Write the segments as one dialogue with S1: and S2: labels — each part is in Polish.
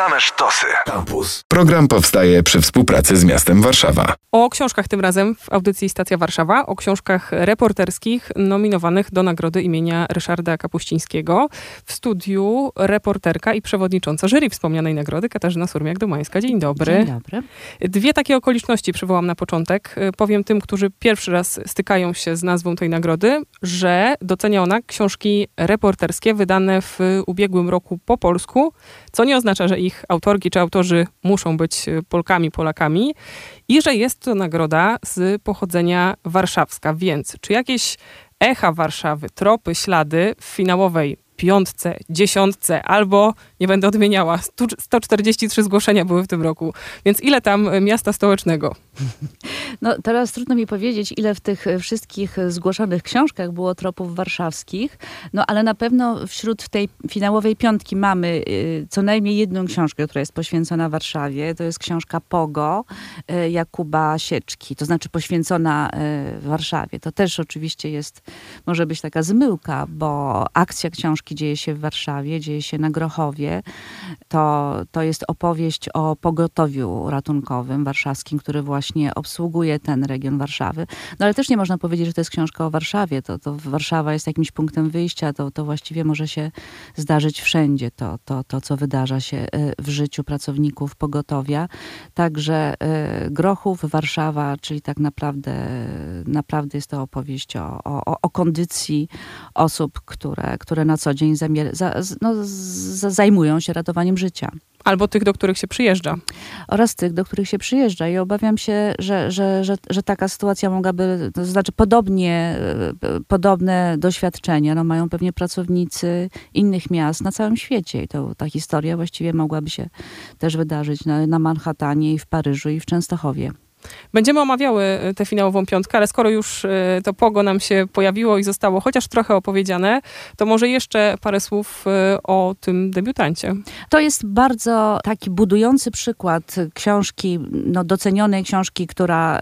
S1: Same sztosy.
S2: Campus. Program powstaje przy współpracy z miastem Warszawa.
S3: O książkach tym razem w audycji Stacja Warszawa, o książkach reporterskich nominowanych do nagrody imienia Ryszarda Kapuścińskiego. W studiu reporterka i przewodnicząca jury wspomnianej nagrody Katarzyna Surmiak-Domańska. Dzień dobry.
S4: Dzień dobry.
S3: Dwie takie okoliczności przywołam na początek. Powiem tym, którzy pierwszy raz stykają się z nazwą tej nagrody, że docenia ona książki reporterskie wydane w ubiegłym roku po polsku, co nie oznacza, że ich autorki czy autorzy muszą być Polkami, Polakami i że jest to nagroda z pochodzenia warszawska. Więc czy jakieś echa Warszawy, tropy, ślady w finałowej piątce, dziesiątce, albo, nie będę odmieniała, 143 zgłoszenia były w tym roku. Więc ile tam miasta stołecznego?
S4: No teraz trudno mi powiedzieć, ile w tych wszystkich zgłoszonych książkach było tropów warszawskich, no ale na pewno wśród tej finałowej piątki mamy y, co najmniej jedną książkę, która jest poświęcona Warszawie. To jest książka Pogo y, Jakuba Sieczki, to znaczy poświęcona Warszawie. To też oczywiście jest, może być taka zmyłka, bo akcja książki dzieje się w Warszawie, dzieje się na Grochowie. To, to jest opowieść o pogotowiu ratunkowym warszawskim, który właśnie obsługuje ten region Warszawy. No ale też nie można powiedzieć, że to jest książka o Warszawie. To, to Warszawa jest jakimś punktem wyjścia, to, to właściwie może się zdarzyć wszędzie, to, to, to co wydarza się w życiu pracowników pogotowia. Także Grochów, Warszawa, czyli tak naprawdę, naprawdę jest to opowieść o, o, o kondycji osób, które, które na co dzień zamier- za, no, zajmują się ratowaniem życia.
S3: Albo tych, do których się przyjeżdża.
S4: Oraz tych, do których się przyjeżdża. I obawiam się, że, że, że, że taka sytuacja mogłaby, to znaczy podobnie, podobne doświadczenia no, mają pewnie pracownicy innych miast na całym świecie. I to, ta historia właściwie mogłaby się też wydarzyć na, na Manhattanie i w Paryżu i w Częstochowie.
S3: Będziemy omawiały tę finałową piątkę, ale skoro już to pogo nam się pojawiło i zostało chociaż trochę opowiedziane, to może jeszcze parę słów o tym debiutancie.
S4: To jest bardzo taki budujący przykład książki, no docenionej książki, która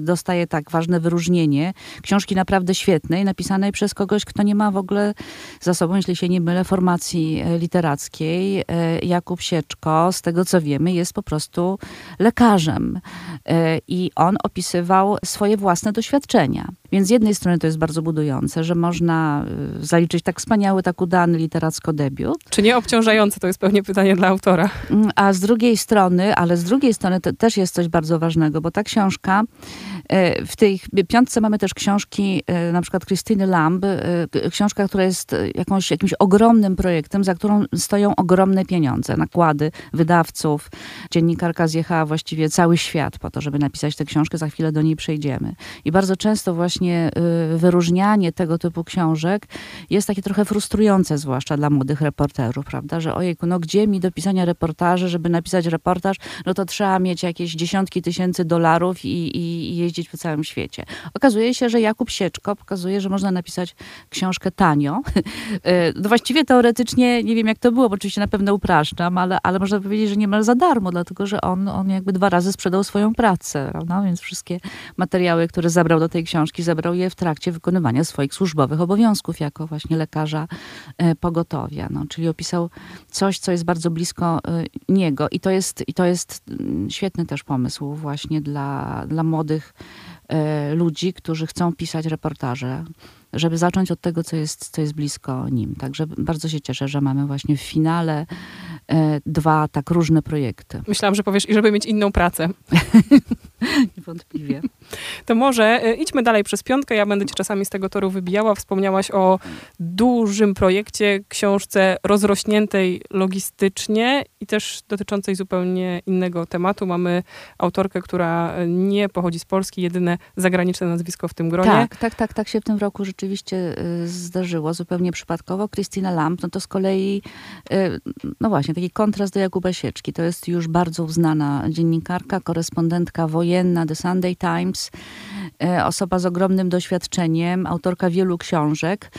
S4: dostaje tak ważne wyróżnienie. Książki naprawdę świetnej, napisanej przez kogoś, kto nie ma w ogóle za sobą, jeśli się nie mylę, formacji literackiej. Jakub Sieczko, z tego co wiemy, jest po prostu lekarzem i on opisywał swoje własne doświadczenia. Więc z jednej strony to jest bardzo budujące, że można zaliczyć tak wspaniały, tak udany literacko debiut.
S3: Czy nie obciążające? To jest pewnie pytanie dla autora.
S4: A z drugiej strony, ale z drugiej strony to też jest coś bardzo ważnego, bo ta książka, w tej piątce mamy też książki na przykład Krystyny Lamb, książka, która jest jakąś, jakimś ogromnym projektem, za którą stoją ogromne pieniądze, nakłady wydawców. Dziennikarka zjechała właściwie cały świat po to, żeby napisać tę książkę, za chwilę do niej przejdziemy. I bardzo często właśnie wyróżnianie tego typu książek jest takie trochę frustrujące, zwłaszcza dla młodych reporterów, prawda, że ojejku, no gdzie mi do pisania reportaży, żeby napisać reportaż, no to trzeba mieć jakieś dziesiątki tysięcy dolarów i, i, i jeździć po całym świecie. Okazuje się, że Jakub Sieczko pokazuje, że można napisać książkę tanio. No właściwie teoretycznie nie wiem jak to było, bo oczywiście na pewno upraszczam, ale, ale można powiedzieć, że niemal za darmo, dlatego że on, on jakby dwa razy sprzedał swoją pracę, prawda? więc wszystkie materiały, które zabrał do tej książki, zabrał je w trakcie wykonywania swoich służbowych obowiązków jako właśnie lekarza pogotowia. No, czyli opisał coś, co jest bardzo blisko niego i to jest, i to jest świetny też pomysł właśnie dla, dla młodych ludzi, którzy chcą pisać reportaże żeby zacząć od tego, co jest, co jest blisko nim. Także bardzo się cieszę, że mamy właśnie w finale e, dwa tak różne projekty.
S3: Myślałam, że powiesz i żeby mieć inną pracę.
S4: Niewątpliwie.
S3: To może e, idźmy dalej przez piątkę. Ja będę cię czasami z tego toru wybijała. Wspomniałaś o dużym projekcie, książce rozrośniętej logistycznie i też dotyczącej zupełnie innego tematu. Mamy autorkę, która nie pochodzi z Polski, jedyne zagraniczne nazwisko w tym gronie.
S4: Tak, tak, tak, tak się w tym roku rzeczywiście zdarzyło, zupełnie przypadkowo. Christina Lamp, no to z kolei, no właśnie, taki kontrast do Jakuba Sieczki. To jest już bardzo uznana dziennikarka, korespondentka wojenna The Sunday Times, osoba z ogromnym doświadczeniem, autorka wielu książek,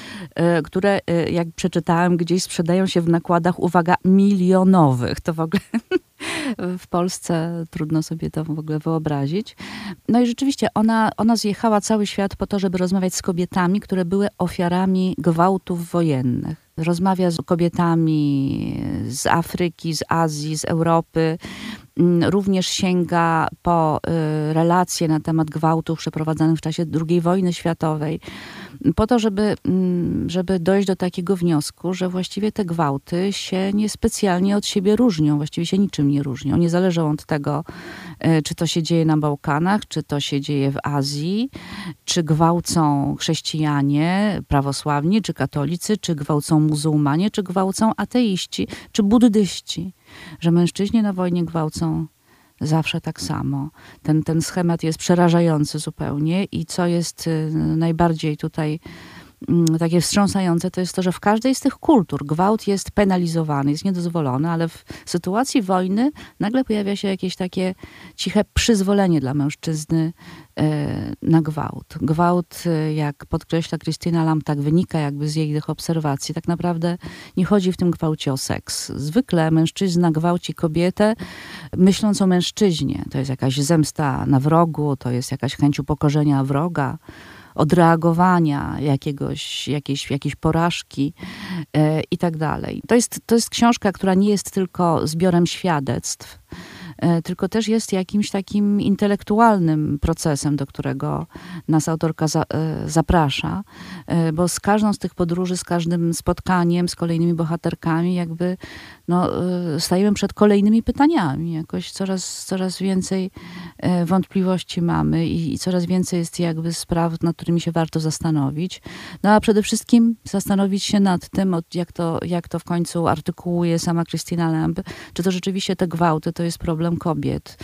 S4: które, jak przeczytałam, gdzieś sprzedają się w nakładach, uwaga, milionowych. To w ogóle w Polsce trudno sobie to w ogóle wyobrazić. No i rzeczywiście ona, ona zjechała cały świat po to, żeby rozmawiać z kobietami, które były ofiarami gwałtów wojennych rozmawia z kobietami z Afryki, z Azji, z Europy. Mm, również sięga po y, relacje na temat gwałtów przeprowadzanych w czasie II wojny światowej, po to, żeby, mm, żeby dojść do takiego wniosku, że właściwie te gwałty się niespecjalnie od siebie różnią, właściwie się niczym nie różnią. Nie zależą od tego, y, czy to się dzieje na Bałkanach, czy to się dzieje w Azji, czy gwałcą chrześcijanie, prawosławni, czy katolicy, czy gwałcą muzułmanie, czy gwałcą ateiści, czy buddyści że mężczyźni na wojnie gwałcą zawsze tak samo. Ten, ten schemat jest przerażający zupełnie i co jest y, najbardziej tutaj takie wstrząsające, to jest to, że w każdej z tych kultur gwałt jest penalizowany, jest niedozwolony, ale w sytuacji wojny nagle pojawia się jakieś takie ciche przyzwolenie dla mężczyzny E, na gwałt. Gwałt, e, jak podkreśla Krystyna Lam, tak wynika jakby z jej obserwacji. Tak naprawdę nie chodzi w tym gwałcie o seks. Zwykle mężczyzna gwałci kobietę, myśląc o mężczyźnie. To jest jakaś zemsta na wrogu, to jest jakaś chęć upokorzenia wroga odreagowania jakiegoś, jakiejś, jakiejś porażki e, i tak dalej. To jest, to jest książka, która nie jest tylko zbiorem świadectw, E, tylko też jest jakimś takim intelektualnym procesem, do którego nas autorka za, e, zaprasza, e, bo z każdą z tych podróży, z każdym spotkaniem, z kolejnymi bohaterkami, jakby no, stajemy przed kolejnymi pytaniami. Jakoś coraz, coraz więcej wątpliwości mamy i, i coraz więcej jest jakby spraw, nad którymi się warto zastanowić. No a przede wszystkim zastanowić się nad tym, jak to, jak to w końcu artykułuje sama Christina Lamb, czy to rzeczywiście te gwałty to jest problem kobiet,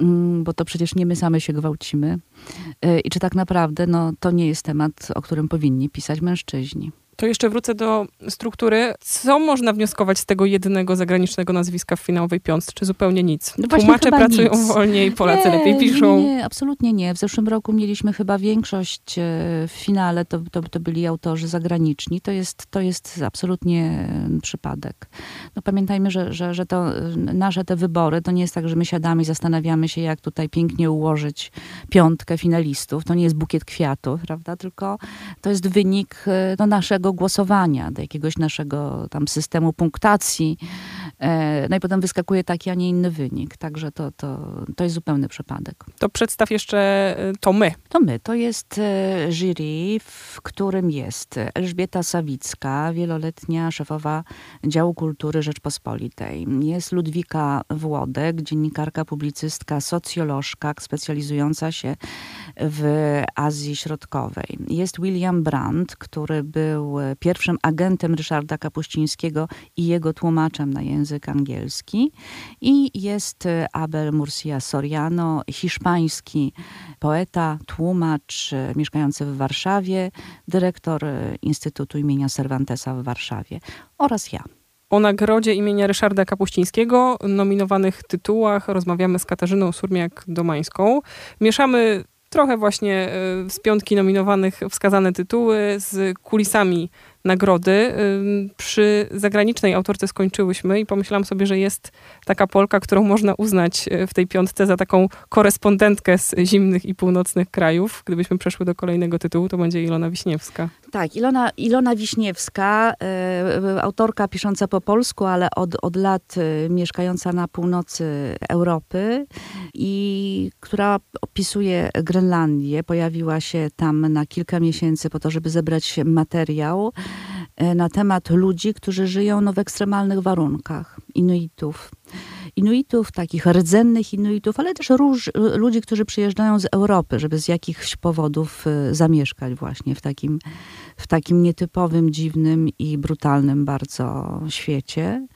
S4: mm, bo to przecież nie my same się gwałcimy. Y, I czy tak naprawdę no, to nie jest temat, o którym powinni pisać mężczyźni.
S3: To jeszcze wrócę do struktury. Co można wnioskować z tego jednego zagranicznego nazwiska w finałowej piątce? Czy zupełnie nic? No Tłumacze pracują nic. wolniej, Polacy nie, lepiej piszą.
S4: Nie, nie, absolutnie nie. W zeszłym roku mieliśmy chyba większość e, w finale, to, to, to byli autorzy zagraniczni. To jest, to jest absolutnie przypadek. No pamiętajmy, że, że, że to e, nasze te wybory, to nie jest tak, że my siadamy i zastanawiamy się, jak tutaj pięknie ułożyć piątkę finalistów. To nie jest bukiet kwiatów, prawda? Tylko to jest wynik e, no, naszego głosowania, do jakiegoś naszego tam systemu punktacji. E, no i potem wyskakuje taki, a nie inny wynik. Także to, to, to jest zupełny przypadek.
S3: To przedstaw jeszcze e, to my.
S4: To my. To jest e, jury, w którym jest Elżbieta Sawicka, wieloletnia szefowa działu kultury Rzeczpospolitej. Jest Ludwika Włodek, dziennikarka, publicystka, socjolożka, specjalizująca się w Azji Środkowej. Jest William Brandt, który był pierwszym agentem Ryszarda Kapuścińskiego i jego tłumaczem na język angielski. I jest Abel Murcia Soriano, hiszpański poeta, tłumacz mieszkający w Warszawie, dyrektor Instytutu imienia Cervantesa w Warszawie oraz ja.
S3: O nagrodzie imienia Ryszarda Kapuścińskiego, nominowanych tytułach rozmawiamy z Katarzyną Surmiak-Domańską. Mieszamy trochę właśnie e, z piątki nominowanych wskazane tytuły z kulisami nagrody. Przy zagranicznej autorce skończyłyśmy i pomyślałam sobie, że jest taka Polka, którą można uznać e, w tej piątce za taką korespondentkę z zimnych i północnych krajów. Gdybyśmy przeszły do kolejnego tytułu, to będzie Ilona Wiśniewska.
S4: Tak, Ilona, Ilona Wiśniewska, y, autorka pisząca po polsku, ale od, od lat y, mieszkająca na północy Europy i która opisuje Grenlandię. Pojawiła się tam na kilka miesięcy po to, żeby zebrać materiał na temat ludzi, którzy żyją no, w ekstremalnych warunkach, Inuitów. Inuitów, takich rdzennych Inuitów, ale też róż, ludzi, którzy przyjeżdżają z Europy, żeby z jakichś powodów e, zamieszkać właśnie w takim, w takim nietypowym, dziwnym i brutalnym bardzo świecie.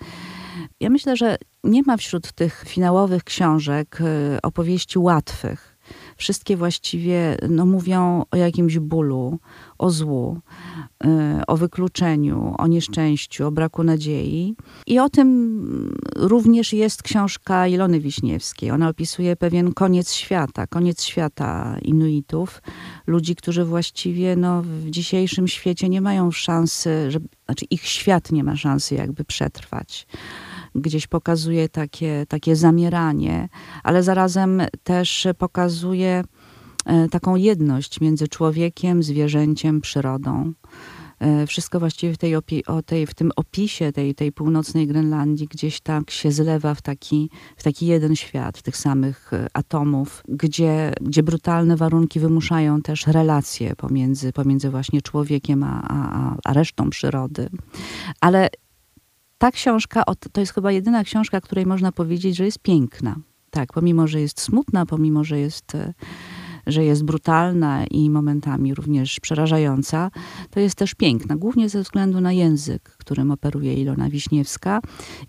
S4: Ja myślę, że nie ma wśród tych finałowych książek e, opowieści łatwych wszystkie właściwie no, mówią o jakimś bólu, o złu, y, o wykluczeniu, o nieszczęściu, o braku nadziei. I o tym również jest książka Ilony Wiśniewskiej. Ona opisuje pewien koniec świata, koniec świata Inuitów, ludzi, którzy właściwie no, w dzisiejszym świecie nie mają szansy, że, znaczy ich świat nie ma szansy jakby przetrwać gdzieś pokazuje takie, takie zamieranie, ale zarazem też pokazuje e, taką jedność między człowiekiem, zwierzęciem, przyrodą. E, wszystko właściwie w, tej o tej, w tym opisie tej, tej północnej Grenlandii gdzieś tak się zlewa w taki, w taki jeden świat tych samych e, atomów, gdzie, gdzie brutalne warunki wymuszają też relacje pomiędzy, pomiędzy właśnie człowiekiem a, a, a resztą przyrody. Ale ta książka, to jest chyba jedyna książka, której można powiedzieć, że jest piękna. Tak, pomimo, że jest smutna, pomimo, że jest e, że jest brutalna i momentami również przerażająca, to jest też piękna, głównie ze względu na język, którym operuje Ilona Wiśniewska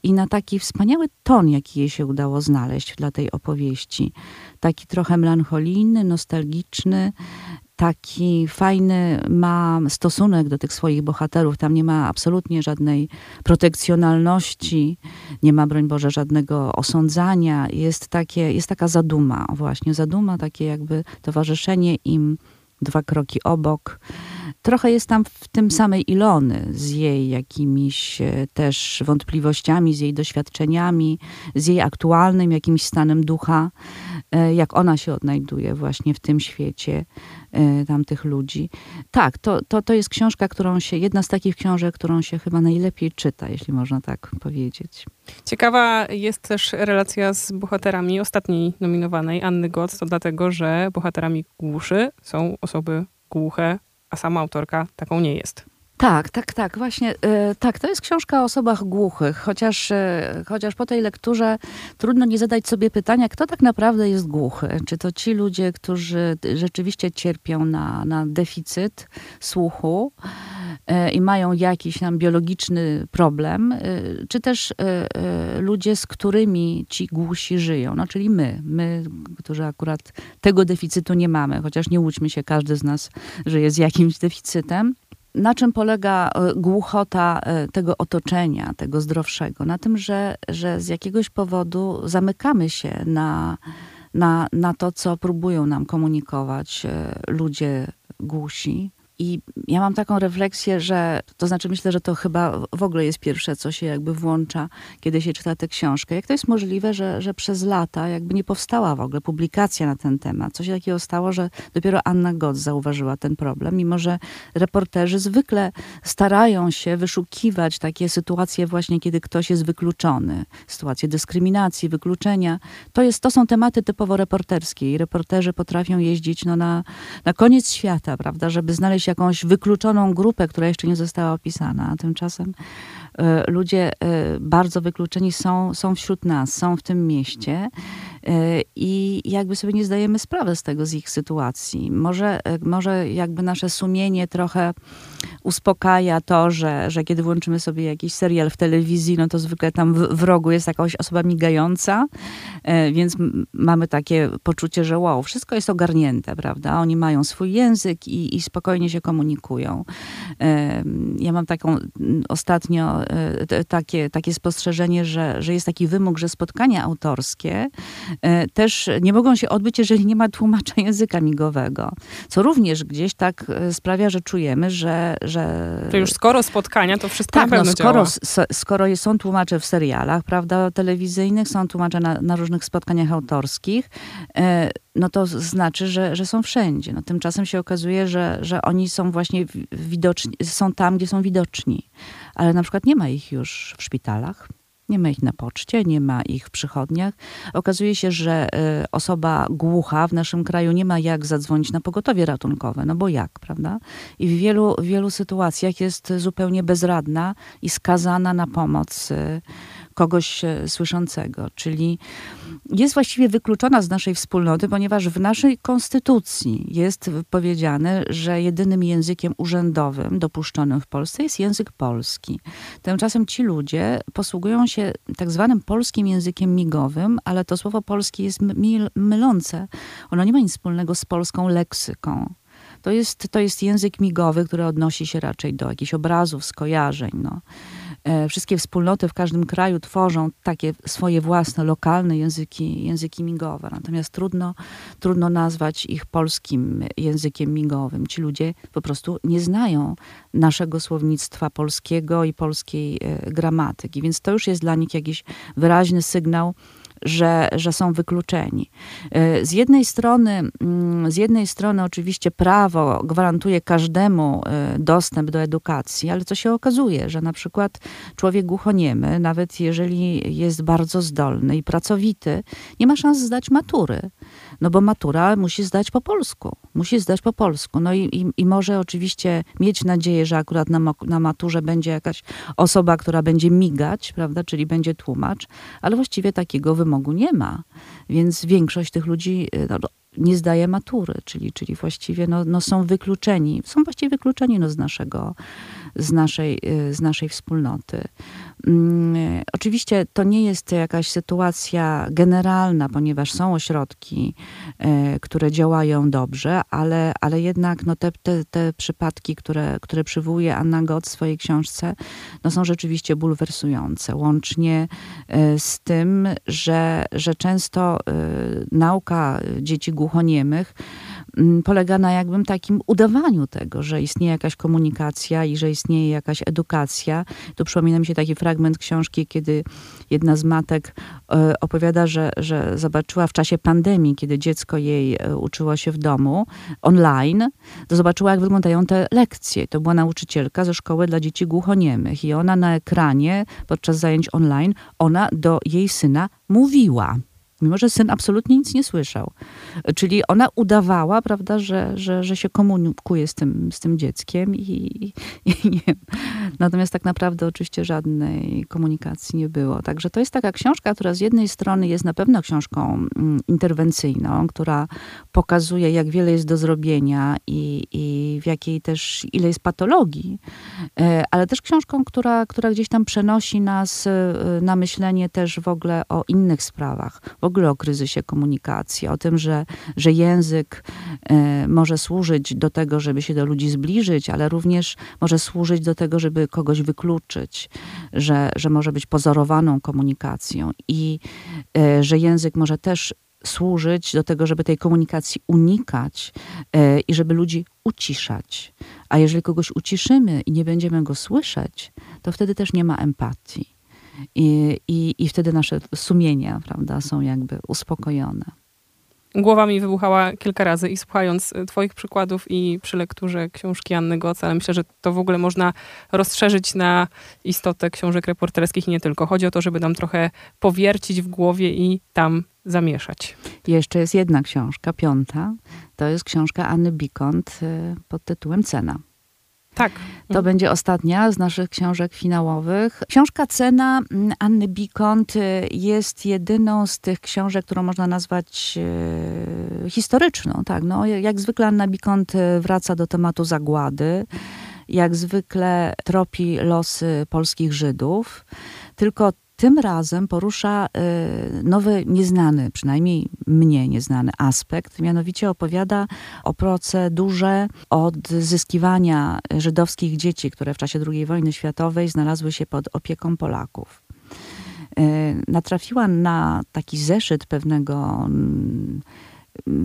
S4: i na taki wspaniały ton, jaki jej się udało znaleźć dla tej opowieści. Taki trochę melancholijny, nostalgiczny, taki fajny ma stosunek do tych swoich bohaterów. Tam nie ma absolutnie żadnej protekcjonalności, nie ma, broń Boże, żadnego osądzania. Jest, takie, jest taka zaduma, właśnie zaduma, takie jakby towarzyszenie im dwa kroki obok. Trochę jest tam w tym samej Ilony, z jej jakimiś e, też wątpliwościami, z jej doświadczeniami, z jej aktualnym jakimś stanem ducha, e, jak ona się odnajduje właśnie w tym świecie e, tamtych ludzi. Tak, to, to, to jest książka, którą się, jedna z takich książek, którą się chyba najlepiej czyta, jeśli można tak powiedzieć.
S3: Ciekawa jest też relacja z bohaterami ostatniej nominowanej, Anny Goc, to dlatego, że bohaterami głuszy są osoby głuche, a sama autorka taką nie jest.
S4: Tak, tak, tak, właśnie. Yy, tak, to jest książka o osobach głuchych, chociaż, yy, chociaż po tej lekturze trudno nie zadać sobie pytania, kto tak naprawdę jest głuchy. Czy to ci ludzie, którzy rzeczywiście cierpią na, na deficyt słuchu, i mają jakiś tam biologiczny problem, e, czy też e, ludzie, z którymi ci głusi żyją, no czyli my, my, którzy akurat tego deficytu nie mamy, chociaż nie łudźmy się, każdy z nas żyje z jakimś deficytem. Na czym polega głuchota tego otoczenia, tego zdrowszego? Na tym, że, że z jakiegoś powodu zamykamy się na, na, na to, co próbują nam komunikować ludzie głusi, i ja mam taką refleksję, że to znaczy myślę, że to chyba w ogóle jest pierwsze, co się jakby włącza, kiedy się czyta tę książkę. Jak to jest możliwe, że, że przez lata jakby nie powstała w ogóle publikacja na ten temat? Co się takiego stało, że dopiero Anna Gotz zauważyła ten problem, mimo że reporterzy zwykle starają się wyszukiwać takie sytuacje właśnie, kiedy ktoś jest wykluczony. Sytuacje dyskryminacji, wykluczenia. To, jest, to są tematy typowo reporterskie i reporterzy potrafią jeździć no, na, na koniec świata, prawda, żeby znaleźć jakąś wykluczoną grupę, która jeszcze nie została opisana, a tymczasem e, ludzie e, bardzo wykluczeni są, są wśród nas, są w tym mieście i jakby sobie nie zdajemy sprawy z tego, z ich sytuacji. Może, może jakby nasze sumienie trochę uspokaja to, że, że kiedy włączymy sobie jakiś serial w telewizji, no to zwykle tam w, w rogu jest jakaś osoba migająca, więc mamy takie poczucie, że wow, wszystko jest ogarnięte, prawda? Oni mają swój język i, i spokojnie się komunikują. Ja mam taką ostatnio e, takie, takie spostrzeżenie, że, że jest taki wymóg, że spotkania autorskie e, też nie mogą się odbyć, jeżeli nie ma tłumacza języka migowego. Co również gdzieś tak e, sprawia, że czujemy, że... Że,
S3: że już skoro spotkania, to wszystko
S4: tak,
S3: na pewno
S4: no, skoro, działa. skoro są tłumacze w serialach, prawda, telewizyjnych, są tłumacze na, na różnych spotkaniach autorskich, no to znaczy, że, że są wszędzie. No, tymczasem się okazuje, że, że oni są właśnie widoczni, są tam, gdzie są widoczni. Ale na przykład nie ma ich już w szpitalach, nie ma ich na poczcie, nie ma ich w przychodniach. Okazuje się, że y, osoba głucha w naszym kraju nie ma jak zadzwonić na pogotowie ratunkowe, no bo jak, prawda? I w wielu, wielu sytuacjach jest zupełnie bezradna i skazana na pomoc y, kogoś e, słyszącego. Czyli jest właściwie wykluczona z naszej wspólnoty, ponieważ w naszej konstytucji jest powiedziane, że jedynym językiem urzędowym dopuszczonym w Polsce jest język polski. Tymczasem ci ludzie posługują się tak zwanym polskim językiem migowym, ale to słowo polski jest mylące. Ono nie ma nic wspólnego z polską leksyką. To jest, to jest język migowy, który odnosi się raczej do jakichś obrazów, skojarzeń. No. E, wszystkie wspólnoty w każdym kraju tworzą takie swoje własne, lokalne języki, języki migowe. Natomiast trudno, trudno nazwać ich polskim językiem migowym. Ci ludzie po prostu nie znają naszego słownictwa polskiego i polskiej e, gramatyki, więc to już jest dla nich jakiś wyraźny sygnał, że, że są wykluczeni. E, z jednej strony, mm, z jednej strony oczywiście prawo gwarantuje każdemu e, dostęp do edukacji, ale co się okazuje, że na przykład człowiek głuchoniemy, nawet jeżeli jest bardzo zdolny i pracowity, nie ma szans zdać matury. No bo matura musi zdać po polsku. Musi zdać po polsku. No i, i, i może oczywiście mieć nadzieję, że akurat na, na maturze będzie jakaś osoba, która będzie migać, prawda, czyli będzie tłumacz, ale właściwie takiego wymogu nie ma. Więc większość tych ludzi y, no, nie zdaje matury, czyli, czyli właściwie no, no są wykluczeni, są właściwie wykluczeni no z, naszego, z, naszej, y, z naszej wspólnoty. Mm, oczywiście to nie jest jakaś sytuacja generalna, ponieważ są ośrodki, y, które działają dobrze, ale, ale jednak no te, te, te przypadki, które, które przywołuje Anna Gott w swojej książce, no są rzeczywiście bulwersujące. Łącznie y, z tym, że, że często nauka dzieci głuchoniemych polega na jakbym takim udawaniu tego, że istnieje jakaś komunikacja i że istnieje jakaś edukacja. Tu przypomina mi się taki fragment książki, kiedy jedna z matek e, opowiada, że, że zobaczyła w czasie pandemii, kiedy dziecko jej e, uczyło się w domu online, to zobaczyła, jak wyglądają te lekcje. To była nauczycielka ze szkoły dla dzieci głuchoniemych i ona na ekranie podczas zajęć online, ona do jej syna mówiła mimo że syn absolutnie nic nie słyszał. Czyli ona udawała, prawda, że, że, że się komunikuje z tym, z tym dzieckiem i, i nie. Natomiast tak naprawdę oczywiście żadnej komunikacji nie było. Także to jest taka książka, która z jednej strony jest na pewno książką mm, interwencyjną, która pokazuje, jak wiele jest do zrobienia i, i w jakiej też, ile jest patologii, e, ale też książką, która, która gdzieś tam przenosi nas e, na myślenie też w ogóle o innych sprawach w ogóle o kryzysie komunikacji, o tym, że, że język e, może służyć do tego, żeby się do ludzi zbliżyć, ale również może służyć do tego, żeby kogoś wykluczyć, że, że może być pozorowaną komunikacją i e, że język może też służyć do tego, żeby tej komunikacji unikać e, i żeby ludzi uciszać. A jeżeli kogoś uciszymy i nie będziemy go słyszeć, to wtedy też nie ma empatii. I, i, i wtedy nasze sumienia, prawda, są jakby uspokojone.
S3: Głowa mi wybuchała kilka razy i słuchając y, Twoich przykładów i przy lekturze książki Anny Goc, ale myślę, że to w ogóle można rozszerzyć na istotę książek reporterskich i nie tylko. Chodzi o to, żeby nam trochę powiercić w głowie i tam zamieszać.
S4: Jeszcze jest jedna książka, piąta. To jest książka Anny Bikont y, pod tytułem Cena.
S3: Tak.
S4: To mhm. będzie ostatnia z naszych książek finałowych. Książka Cena mm, Anny Bikont y, jest jedyną z tych książek, którą można nazwać e, historyczną. Tak, no, jak zwykle Anna Bikont y, wraca do tematu zagłady. Jak zwykle tropi losy polskich Żydów. Tylko tym razem porusza y, nowy, nieznany, przynajmniej mnie nieznany aspekt, mianowicie opowiada o procedurze odzyskiwania żydowskich dzieci, które w czasie II wojny światowej znalazły się pod opieką Polaków. Y, natrafiła na taki zeszyt pewnego mm,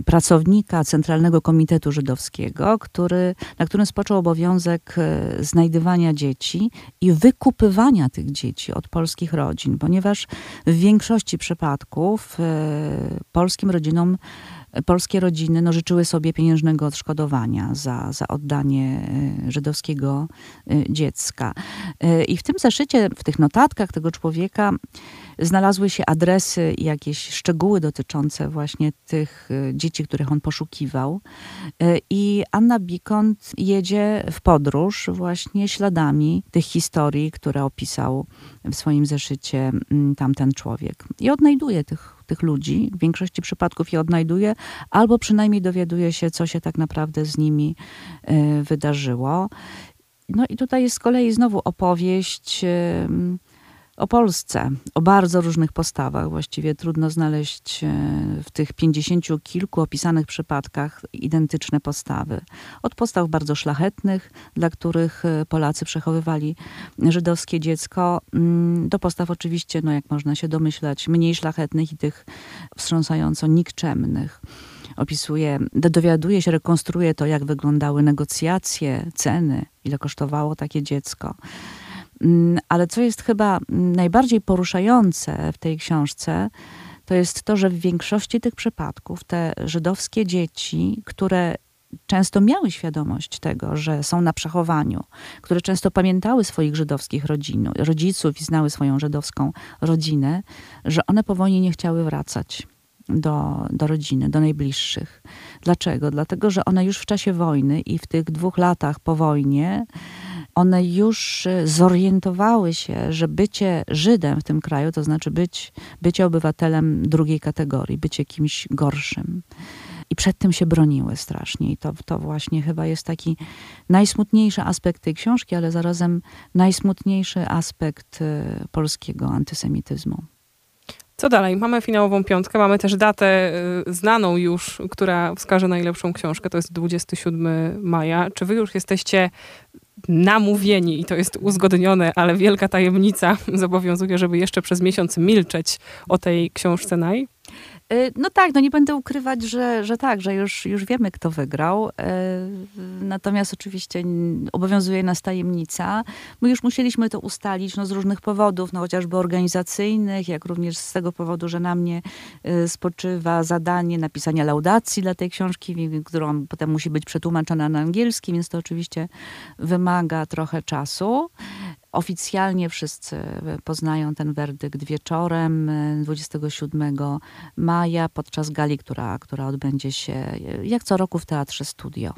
S4: pracownika Centralnego Komitetu Żydowskiego, który, na którym spoczął obowiązek e, znajdywania dzieci i wykupywania tych dzieci od polskich rodzin, ponieważ w większości przypadków e, polskim rodzinom polskie rodziny no, życzyły sobie pieniężnego odszkodowania za, za oddanie e, żydowskiego dziecka. I w tym zeszycie, w tych notatkach tego człowieka znalazły się adresy jakieś szczegóły dotyczące właśnie tych e, dzieci, których on poszukiwał. E, I Anna Bikont jedzie w podróż właśnie śladami tych historii, które opisał w swoim zeszycie mm, tamten człowiek. I odnajduje tych, tych ludzi, w większości przypadków je odnajduje, albo przynajmniej dowiaduje się, co się tak naprawdę z nimi e, wydarzyło. No i tutaj jest z kolei znowu opowieść o Polsce, o bardzo różnych postawach. Właściwie trudno znaleźć e, w tych pięćdziesięciu kilku opisanych przypadkach identyczne postawy. Od postaw bardzo szlachetnych, dla których e, Polacy przechowywali żydowskie dziecko, mm, do postaw oczywiście, no jak można się domyślać, mniej szlachetnych i tych wstrząsająco nikczemnych opisuje, dowiaduje się, rekonstruuje to, jak wyglądały negocjacje, ceny, ile kosztowało takie dziecko. Mm, ale co jest chyba najbardziej poruszające w tej książce, to jest to, że w większości tych przypadków te żydowskie dzieci, które często miały świadomość tego, że są na przechowaniu, które często pamiętały swoich żydowskich rodzin, rodziców i znały swoją żydowską rodzinę, że one po wojnie nie chciały wracać do, do rodziny, do najbliższych. Dlaczego? Dlatego, że one już w czasie wojny i w tych dwóch latach po wojnie one już y, zorientowały się, że bycie Żydem w tym kraju, to znaczy być, bycie obywatelem drugiej kategorii, bycie kimś gorszym. I przed tym się broniły strasznie. I to, to właśnie chyba jest taki najsmutniejszy aspekt tej książki, ale zarazem najsmutniejszy aspekt y, polskiego antysemityzmu.
S3: Co dalej? Mamy finałową piątkę, mamy też datę y, znaną już, która wskaże najlepszą książkę, to jest 27 maja. Czy wy już jesteście namówieni i to jest uzgodnione, ale wielka tajemnica zobowiązuje, żeby jeszcze przez miesiąc milczeć o tej książce naj?
S4: Y, no tak, no nie będę ukrywać, że, że tak, że już, już wiemy, kto wygrał. Y, natomiast oczywiście obowiązuje nas tajemnica. My już musieliśmy to ustalić no, z różnych powodów, no chociażby organizacyjnych, jak również z tego powodu, że na mnie y, spoczywa zadanie napisania laudacji dla tej książki, którą potem musi być przetłumaczona na angielski, więc to oczywiście wymaga trochę czasu. Oficjalnie wszyscy poznają ten werdykt wieczorem 27 maja podczas gali, która, która odbędzie się jak co roku w Teatrze Studio.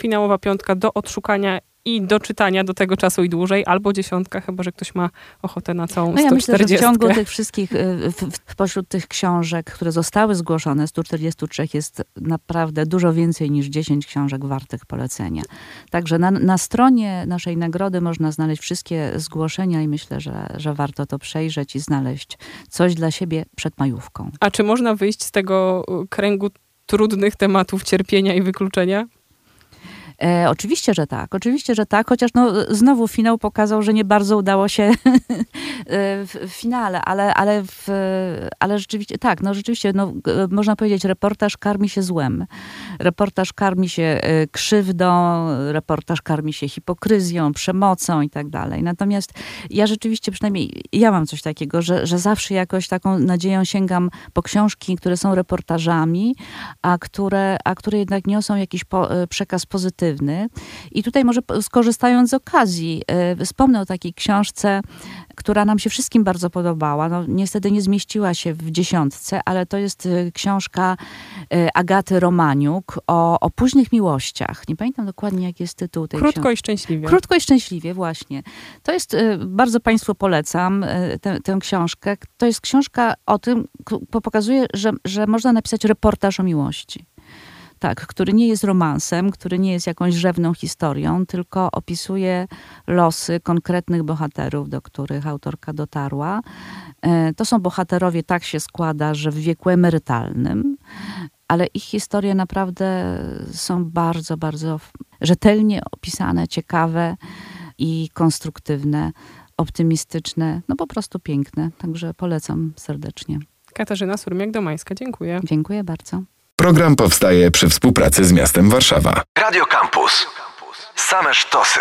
S3: Finałowa piątka do odszukania i do czytania do tego czasu i dłużej, albo dziesiątka, chyba że ktoś ma ochotę na całą no ja 140.
S4: myślę, że w ciągu tych wszystkich, y, w, w, pośród tych książek, które zostały zgłoszone, 143 jest naprawdę dużo więcej niż 10 książek wartych polecenia. Także na, na stronie naszej nagrody można znaleźć wszystkie zgłoszenia i myślę, że, że warto to przejrzeć i znaleźć coś dla siebie przed majówką.
S3: A czy można wyjść z tego kręgu trudnych tematów cierpienia i wykluczenia?
S4: E, oczywiście, że tak. Oczywiście, że tak. Chociaż no, znowu finał pokazał, że nie bardzo udało się e, w, finale, ale, ale, w, ale rzeczywiście, tak, no rzeczywiście, no, można powiedzieć, reportaż karmi się złem. Reportaż karmi się e, krzywdą, reportaż karmi się hipokryzją, przemocą i tak dalej. Natomiast ja rzeczywiście, przynajmniej ja mam coś takiego, że, że zawsze jakoś taką nadzieją sięgam po książki, które są reportażami, a które, a które jednak niosą jakiś po, e, przekaz pozytywny. I tutaj może skorzystając z okazji, wspomnę o takiej książce, która nam się wszystkim bardzo podobała. No, niestety nie zmieściła się w dziesiątce, ale to jest y, książka y, Agaty Romaniuk o, o późnych miłościach. Nie pamiętam dokładnie, jaki jest tytuł tej
S3: Krótko książki. i szczęśliwie.
S4: Krótko i szczęśliwie, właśnie. To jest, bardzo Państwu polecam tę, tę książkę. To jest książka o tym, pokazuje, że, że można napisać reportaż o miłości. Tak, który nie jest romansem, który nie jest jakąś rzewną historią, tylko opisuje losy konkretnych bohaterów, do których autorka dotarła. E, to są bohaterowie, tak się składa, że w wieku emerytalnym, ale ich historie naprawdę są bardzo, bardzo rzetelnie opisane, ciekawe i konstruktywne, optymistyczne, no po prostu piękne. Także polecam serdecznie.
S3: Katarzyna Surmiak-Domańska, dziękuję.
S4: Dziękuję bardzo.
S2: Program powstaje przy współpracy z miastem Warszawa.
S1: Radio Campus. Same sztosy.